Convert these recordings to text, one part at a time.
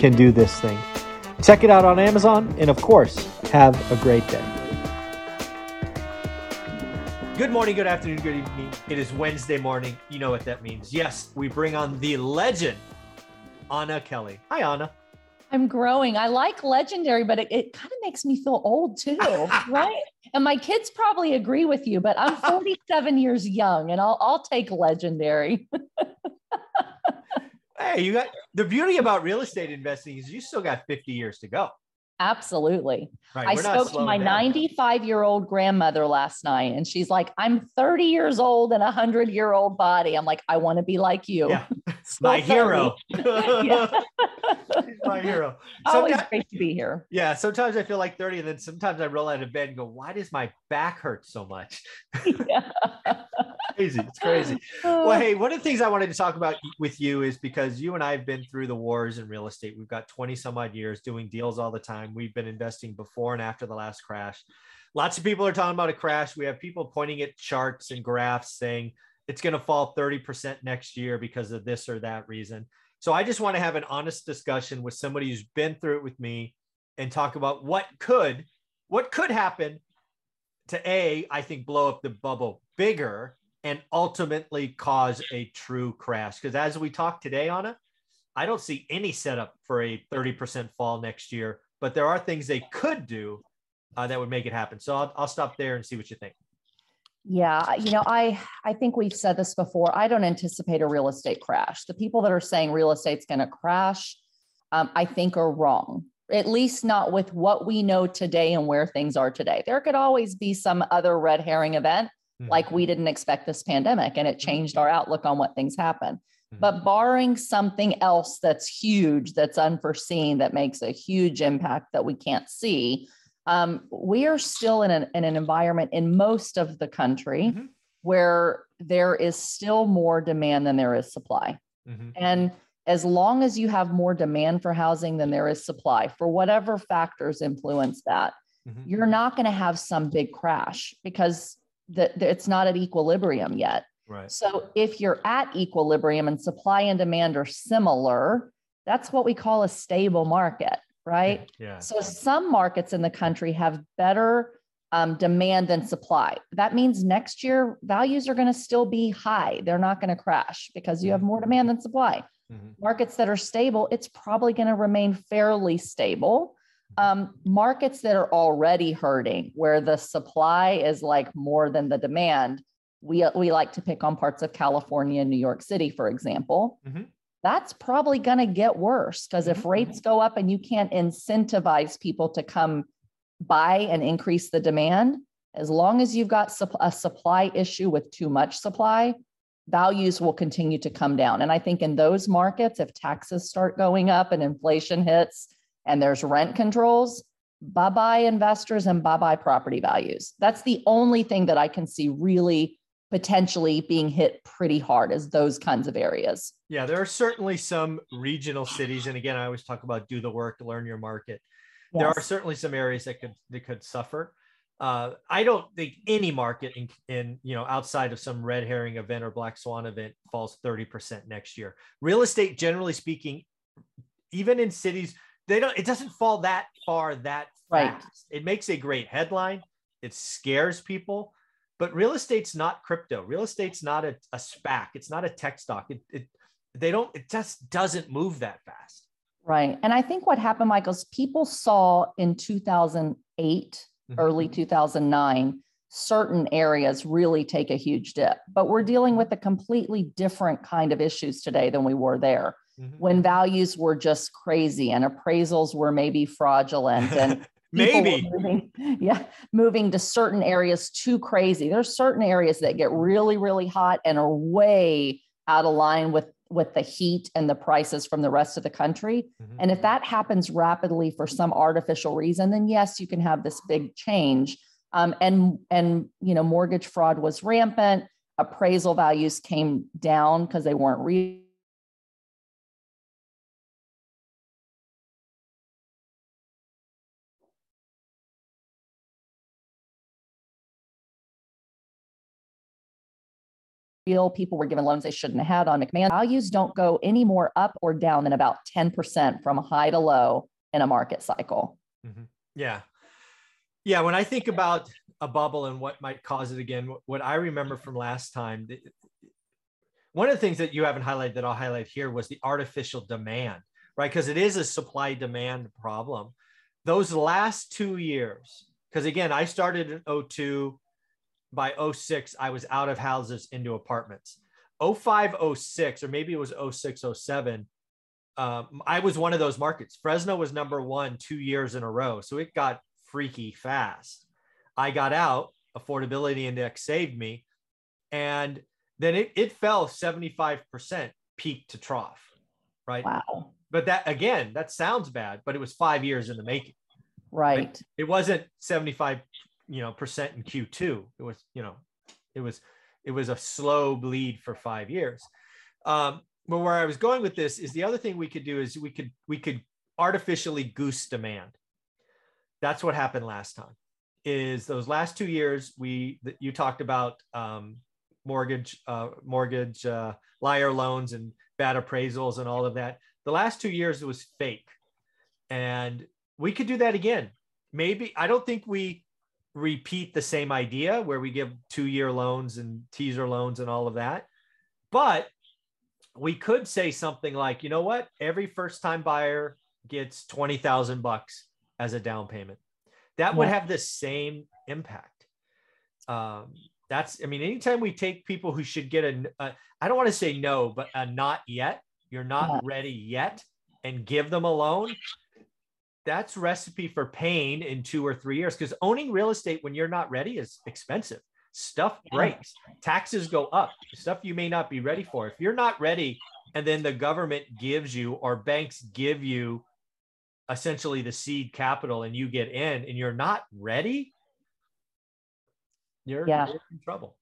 can do this thing. Check it out on Amazon, and of course, have a great day. Good morning, good afternoon, good evening. It is Wednesday morning. You know what that means. Yes, we bring on the legend, Anna Kelly. Hi, Anna. I'm growing. I like legendary, but it, it kind of makes me feel old too, right? And my kids probably agree with you, but I'm 47 years young and I'll, I'll take legendary. hey, you got the beauty about real estate investing is you still got 50 years to go. Absolutely. Right, I spoke to my 95 year old grandmother last night, and she's like, I'm 30 years old and a 100 year old body. I'm like, I want to be like you. Yeah. my hero. my hero. Always great to be here. Yeah. Sometimes I feel like 30, and then sometimes I roll out of bed and go, Why does my back hurt so much? yeah. Crazy. It's crazy. Well, oh. hey, one of the things I wanted to talk about with you is because you and I have been through the wars in real estate. We've got 20 some odd years doing deals all the time. We've been investing before and after the last crash. Lots of people are talking about a crash. We have people pointing at charts and graphs saying it's going to fall 30% next year because of this or that reason. So I just want to have an honest discussion with somebody who's been through it with me and talk about what could what could happen to a I think blow up the bubble bigger and ultimately cause a true crash because as we talk today Anna I don't see any setup for a 30% fall next year but there are things they could do uh, that would make it happen. So I'll, I'll stop there and see what you think. Yeah, you know, I I think we've said this before. I don't anticipate a real estate crash. The people that are saying real estate's going to crash, um, I think are wrong. At least not with what we know today and where things are today. There could always be some other red herring event, mm-hmm. like we didn't expect this pandemic, and it mm-hmm. changed our outlook on what things happen. Mm-hmm. But barring something else that's huge, that's unforeseen, that makes a huge impact that we can't see, um, we are still in an, in an environment in most of the country mm-hmm. where there is still more demand than there is supply. Mm-hmm. And as long as you have more demand for housing than there is supply, for whatever factors influence that, mm-hmm. you're not going to have some big crash because the, it's not at equilibrium yet. Right. So if you're at equilibrium and supply and demand are similar, that's what we call a stable market right? Yeah. So some markets in the country have better um, demand than supply. That means next year values are going to still be high. They're not going to crash because you have more demand than supply. Mm-hmm. Markets that are stable, it's probably going to remain fairly stable. Um, markets that are already hurting, where the supply is like more than the demand, we, we like to pick on parts of California and New York City, for example. Mm-hmm that's probably going to get worse because if rates mm-hmm. go up and you can't incentivize people to come buy and increase the demand, as long as you've got a supply issue with too much supply, values will continue to come down. And I think in those markets, if taxes start going up and inflation hits and there's rent controls, bye bye investors and bye bye property values. That's the only thing that I can see really potentially being hit pretty hard as those kinds of areas. Yeah, there are certainly some regional cities, and again, I always talk about do the work, learn your market. Yes. There are certainly some areas that could that could suffer. Uh, I don't think any market in, in you know outside of some red herring event or black swan event falls 30% next year. Real estate, generally speaking, even in cities, they don't it doesn't fall that far that right. fast. It makes a great headline. It scares people but real estate's not crypto. Real estate's not a, a SPAC. It's not a tech stock. It, it they don't. It just doesn't move that fast. Right. And I think what happened, Michael, is people saw in 2008, mm-hmm. early 2009, certain areas really take a huge dip. But we're dealing with a completely different kind of issues today than we were there. Mm-hmm. When values were just crazy and appraisals were maybe fraudulent and maybe moving, yeah moving to certain areas too crazy there's certain areas that get really really hot and are way out of line with with the heat and the prices from the rest of the country. Mm-hmm. And if that happens rapidly for some artificial reason, then yes, you can have this big change. Um, and and you know, mortgage fraud was rampant. Appraisal values came down because they weren't real People were given loans they shouldn't have had on McMahon. Values don't go any more up or down than about 10% from high to low in a market cycle. Mm-hmm. Yeah. Yeah. When I think about a bubble and what might cause it again, what I remember from last time, one of the things that you haven't highlighted that I'll highlight here was the artificial demand, right? Because it is a supply demand problem. Those last two years, because again, I started in 02, by 06, I was out of houses into apartments. 05, 06, or maybe it was 06, 07. Um, I was one of those markets. Fresno was number one two years in a row. So it got freaky fast. I got out, affordability index saved me. And then it, it fell 75% peak to trough. Right. Wow. But that again, that sounds bad, but it was five years in the making. Right. It, it wasn't 75 you know percent in Q2. It was you know it was it was a slow bleed for five years. Um, but where I was going with this is the other thing we could do is we could we could artificially goose demand. That's what happened last time. Is those last two years we you talked about um, mortgage uh, mortgage uh, liar loans and bad appraisals and all of that. The last two years it was fake, and we could do that again. Maybe I don't think we repeat the same idea where we give two year loans and teaser loans and all of that. But we could say something like, you know what? Every first time buyer gets 20,000 bucks as a down payment. That would have the same impact. Um, that's, I mean, anytime we take people who should get a, a I don't want to say no, but a not yet, you're not yeah. ready yet, and give them a loan, that's recipe for pain in two or three years because owning real estate when you're not ready is expensive. Stuff breaks. Taxes go up. Stuff you may not be ready for. If you're not ready and then the government gives you or banks give you essentially the seed capital and you get in and you're not ready you're, yeah. you're in trouble.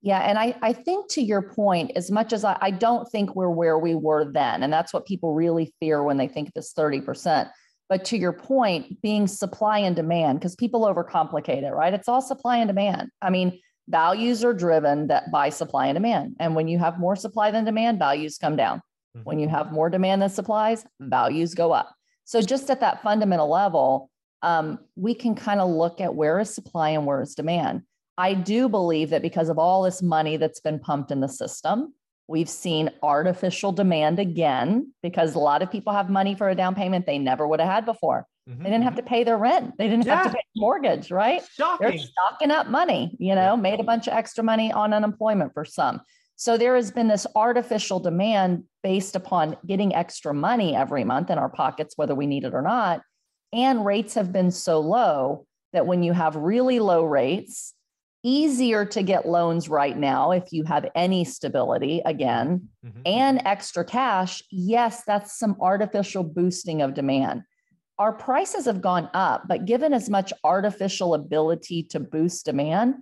Yeah, and I, I think to your point, as much as I, I don't think we're where we were then, and that's what people really fear when they think this 30%. But to your point, being supply and demand, because people overcomplicate it, right? It's all supply and demand. I mean, values are driven that by supply and demand. And when you have more supply than demand, values come down. Mm-hmm. When you have more demand than supplies, values go up. So just at that fundamental level, um, we can kind of look at where is supply and where is demand. I do believe that because of all this money that's been pumped in the system, We've seen artificial demand again because a lot of people have money for a down payment they never would have had before. Mm-hmm. They didn't have to mm-hmm. pay their rent. They didn't yeah. have to pay mortgage, right? Shocking. They're stocking up money, you know, yeah. made a bunch of extra money on unemployment for some. So there has been this artificial demand based upon getting extra money every month in our pockets, whether we need it or not. And rates have been so low that when you have really low rates, easier to get loans right now if you have any stability again mm-hmm. and extra cash yes that's some artificial boosting of demand our prices have gone up but given as much artificial ability to boost demand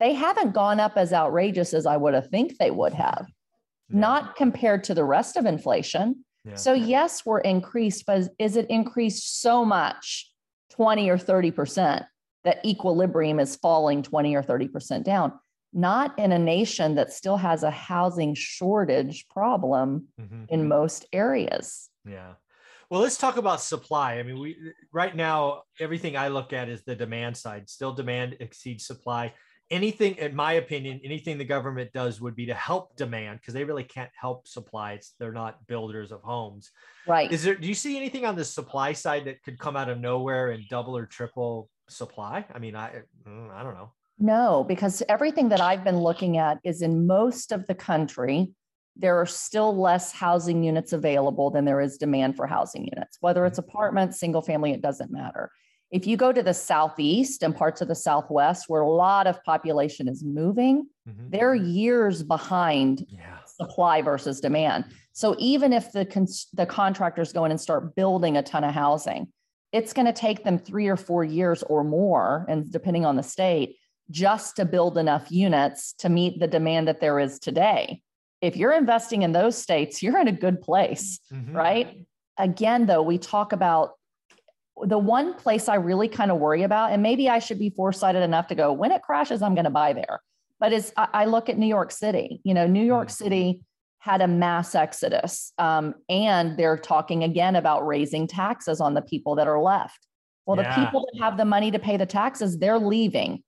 they haven't gone up as outrageous as i would have think they would have yeah. not compared to the rest of inflation yeah. so yes we're increased but is it increased so much 20 or 30 percent that equilibrium is falling 20 or 30% down, not in a nation that still has a housing shortage problem mm-hmm. in most areas. Yeah. Well, let's talk about supply. I mean, we right now everything I look at is the demand side. Still demand exceeds supply. Anything, in my opinion, anything the government does would be to help demand because they really can't help supply. It's, they're not builders of homes. Right. Is there do you see anything on the supply side that could come out of nowhere and double or triple supply? I mean, I mm, I don't know. No, because everything that I've been looking at is in most of the country, there are still less housing units available than there is demand for housing units. Whether it's mm-hmm. apartments, single family, it doesn't matter. If you go to the southeast and parts of the southwest where a lot of population is moving, mm-hmm. they're years behind yeah. supply versus demand. So even if the cons- the contractors go in and start building a ton of housing, it's going to take them three or four years or more, and depending on the state, just to build enough units to meet the demand that there is today. If you're investing in those states, you're in a good place, mm-hmm. right? Again, though, we talk about the one place I really kind of worry about, and maybe I should be foresighted enough to go, when it crashes, I'm going to buy there. But is I, look at New York City, you know, New York mm-hmm. City had a mass exodus. Um, and they're talking again about raising taxes on the people that are left. Well, yeah. the people that have the money to pay the taxes, they're leaving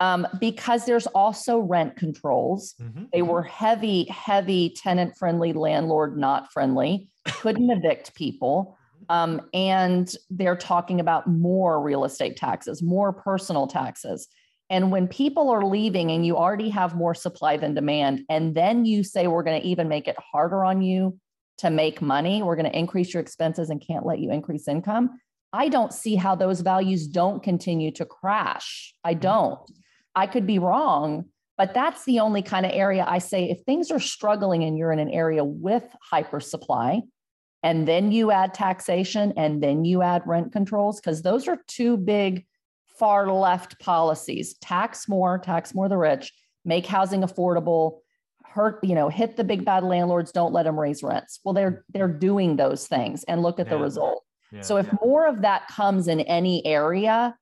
um, because there's also rent controls. Mm-hmm. They were heavy, heavy tenant friendly, landlord not friendly, couldn't evict people. Um, and they're talking about more real estate taxes, more personal taxes. And when people are leaving and you already have more supply than demand, and then you say, we're going to even make it harder on you to make money, we're going to increase your expenses and can't let you increase income. I don't see how those values don't continue to crash. I mm-hmm. don't. I could be wrong, but that's the only kind of area I say if things are struggling and you're in an area with hyper supply, and then you add taxation and then you add rent controls, because those are two big far left policies tax more, tax more the rich, make housing affordable, hurt, you know, hit the big bad landlords, don't let them raise rents. Well, they're mm-hmm. they're doing those things and look at yeah. the result. Yeah. So if yeah. more of that comes in any area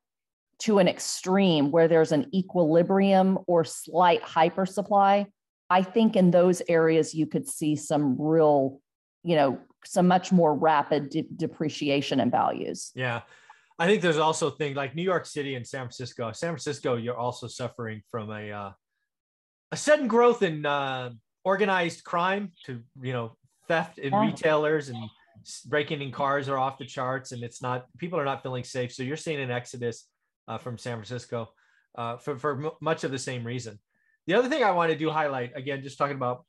to an extreme where there's an equilibrium or slight hyper supply, I think in those areas you could see some real, you know, some much more rapid de- depreciation in values. Yeah. I think there's also things like New York City and San Francisco. San Francisco, you're also suffering from a uh, a sudden growth in uh, organized crime to you know theft in retailers and breaking in cars are off the charts, and it's not people are not feeling safe. So you're seeing an exodus uh, from San Francisco uh, for for m- much of the same reason. The other thing I want to do highlight again, just talking about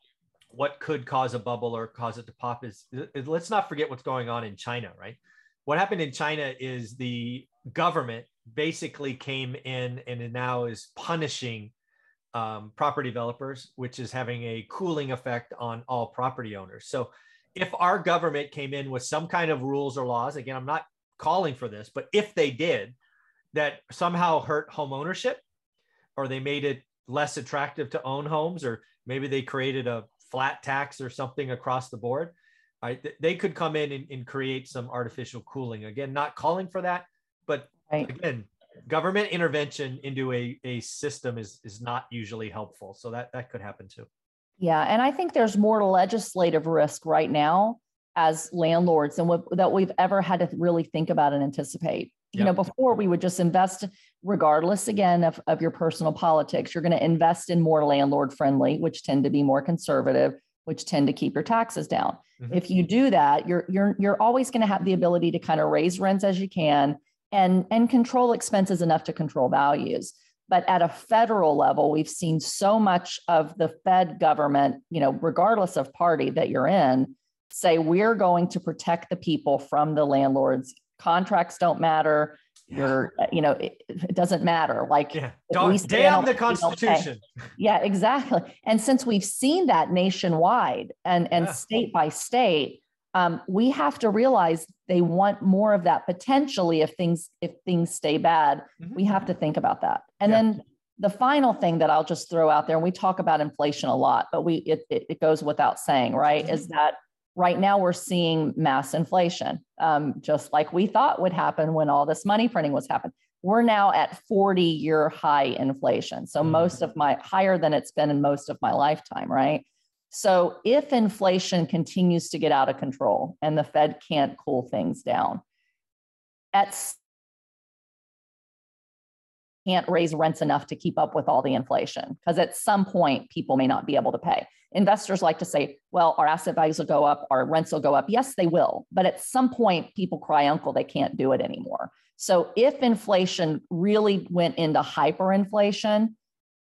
what could cause a bubble or cause it to pop is, is let's not forget what's going on in China, right? What happened in China is the government basically came in and now is punishing um, property developers, which is having a cooling effect on all property owners. So, if our government came in with some kind of rules or laws, again, I'm not calling for this, but if they did, that somehow hurt home ownership, or they made it less attractive to own homes, or maybe they created a flat tax or something across the board, right? They could come in and, and create some artificial cooling. Again, not calling for that, but right. again, government intervention into a, a system is is not usually helpful. So that that could happen too. Yeah, and I think there's more legislative risk right now as landlords than what, that we've ever had to really think about and anticipate. You yep. know, before we would just invest, regardless again of, of your personal politics, you're going to invest in more landlord friendly, which tend to be more conservative which tend to keep your taxes down. Mm-hmm. If you do that, you're you're you're always going to have the ability to kind of raise rents as you can and and control expenses enough to control values. But at a federal level, we've seen so much of the Fed government, you know, regardless of party that you're in, say we're going to protect the people from the landlords. Contracts don't matter you're you know it, it doesn't matter like yeah. Don't, damn the constitution yeah exactly and since we've seen that nationwide and and yeah. state by state um, we have to realize they want more of that potentially if things if things stay bad mm-hmm. we have to think about that and yeah. then the final thing that i'll just throw out there and we talk about inflation a lot but we it, it, it goes without saying right mm-hmm. is that right now we're seeing mass inflation, um, just like we thought would happen when all this money printing was happening. We're now at 40 year high inflation. So, mm. most of my higher than it's been in most of my lifetime, right? So, if inflation continues to get out of control and the Fed can't cool things down, at can't raise rents enough to keep up with all the inflation because at some point people may not be able to pay. Investors like to say, well, our asset values will go up, our rents will go up. Yes, they will. But at some point, people cry uncle, they can't do it anymore. So if inflation really went into hyperinflation,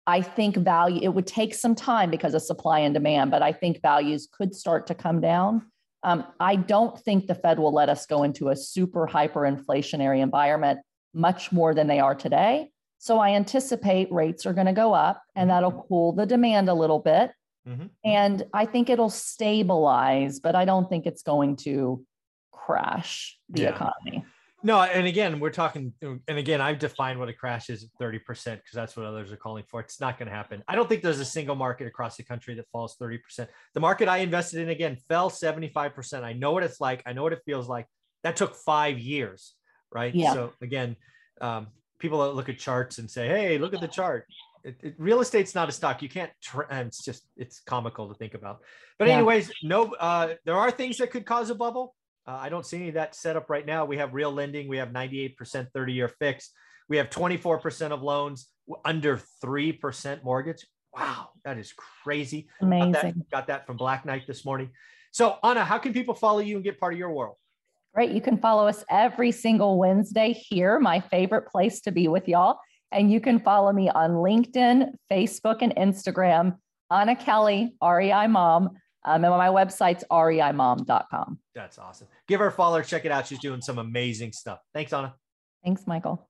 I think value, it would take some time because of supply and demand, but I think values could start to come down. Um, I don't think the Fed will let us go into a super hyperinflationary environment much more than they are today. So I anticipate rates are going to go up and that'll cool the demand a little bit. Mm-hmm. And I think it'll stabilize, but I don't think it's going to crash the yeah. economy. No, and again, we're talking, and again, I've defined what a crash is at 30% because that's what others are calling for. It's not going to happen. I don't think there's a single market across the country that falls 30%. The market I invested in, again, fell 75%. I know what it's like. I know what it feels like. That took five years, right? Yeah. So again, um, people look at charts and say, hey, look at the chart. It, it, real estate's not a stock. You can't, and it's just, it's comical to think about. But yeah. anyways, no, uh, there are things that could cause a bubble uh, I don't see any of that set up right now. We have real lending. We have 98% 30 year fixed. We have 24% of loans under 3% mortgage. Wow, that is crazy. Amazing. Got that, got that from Black Knight this morning. So, Anna, how can people follow you and get part of your world? Great. You can follow us every single Wednesday here, my favorite place to be with y'all. And you can follow me on LinkedIn, Facebook, and Instagram. Anna Kelly, REI Mom. Um, and my website's reimom.com. That's awesome. Give her a follow, check it out. She's doing some amazing stuff. Thanks, Anna. Thanks, Michael.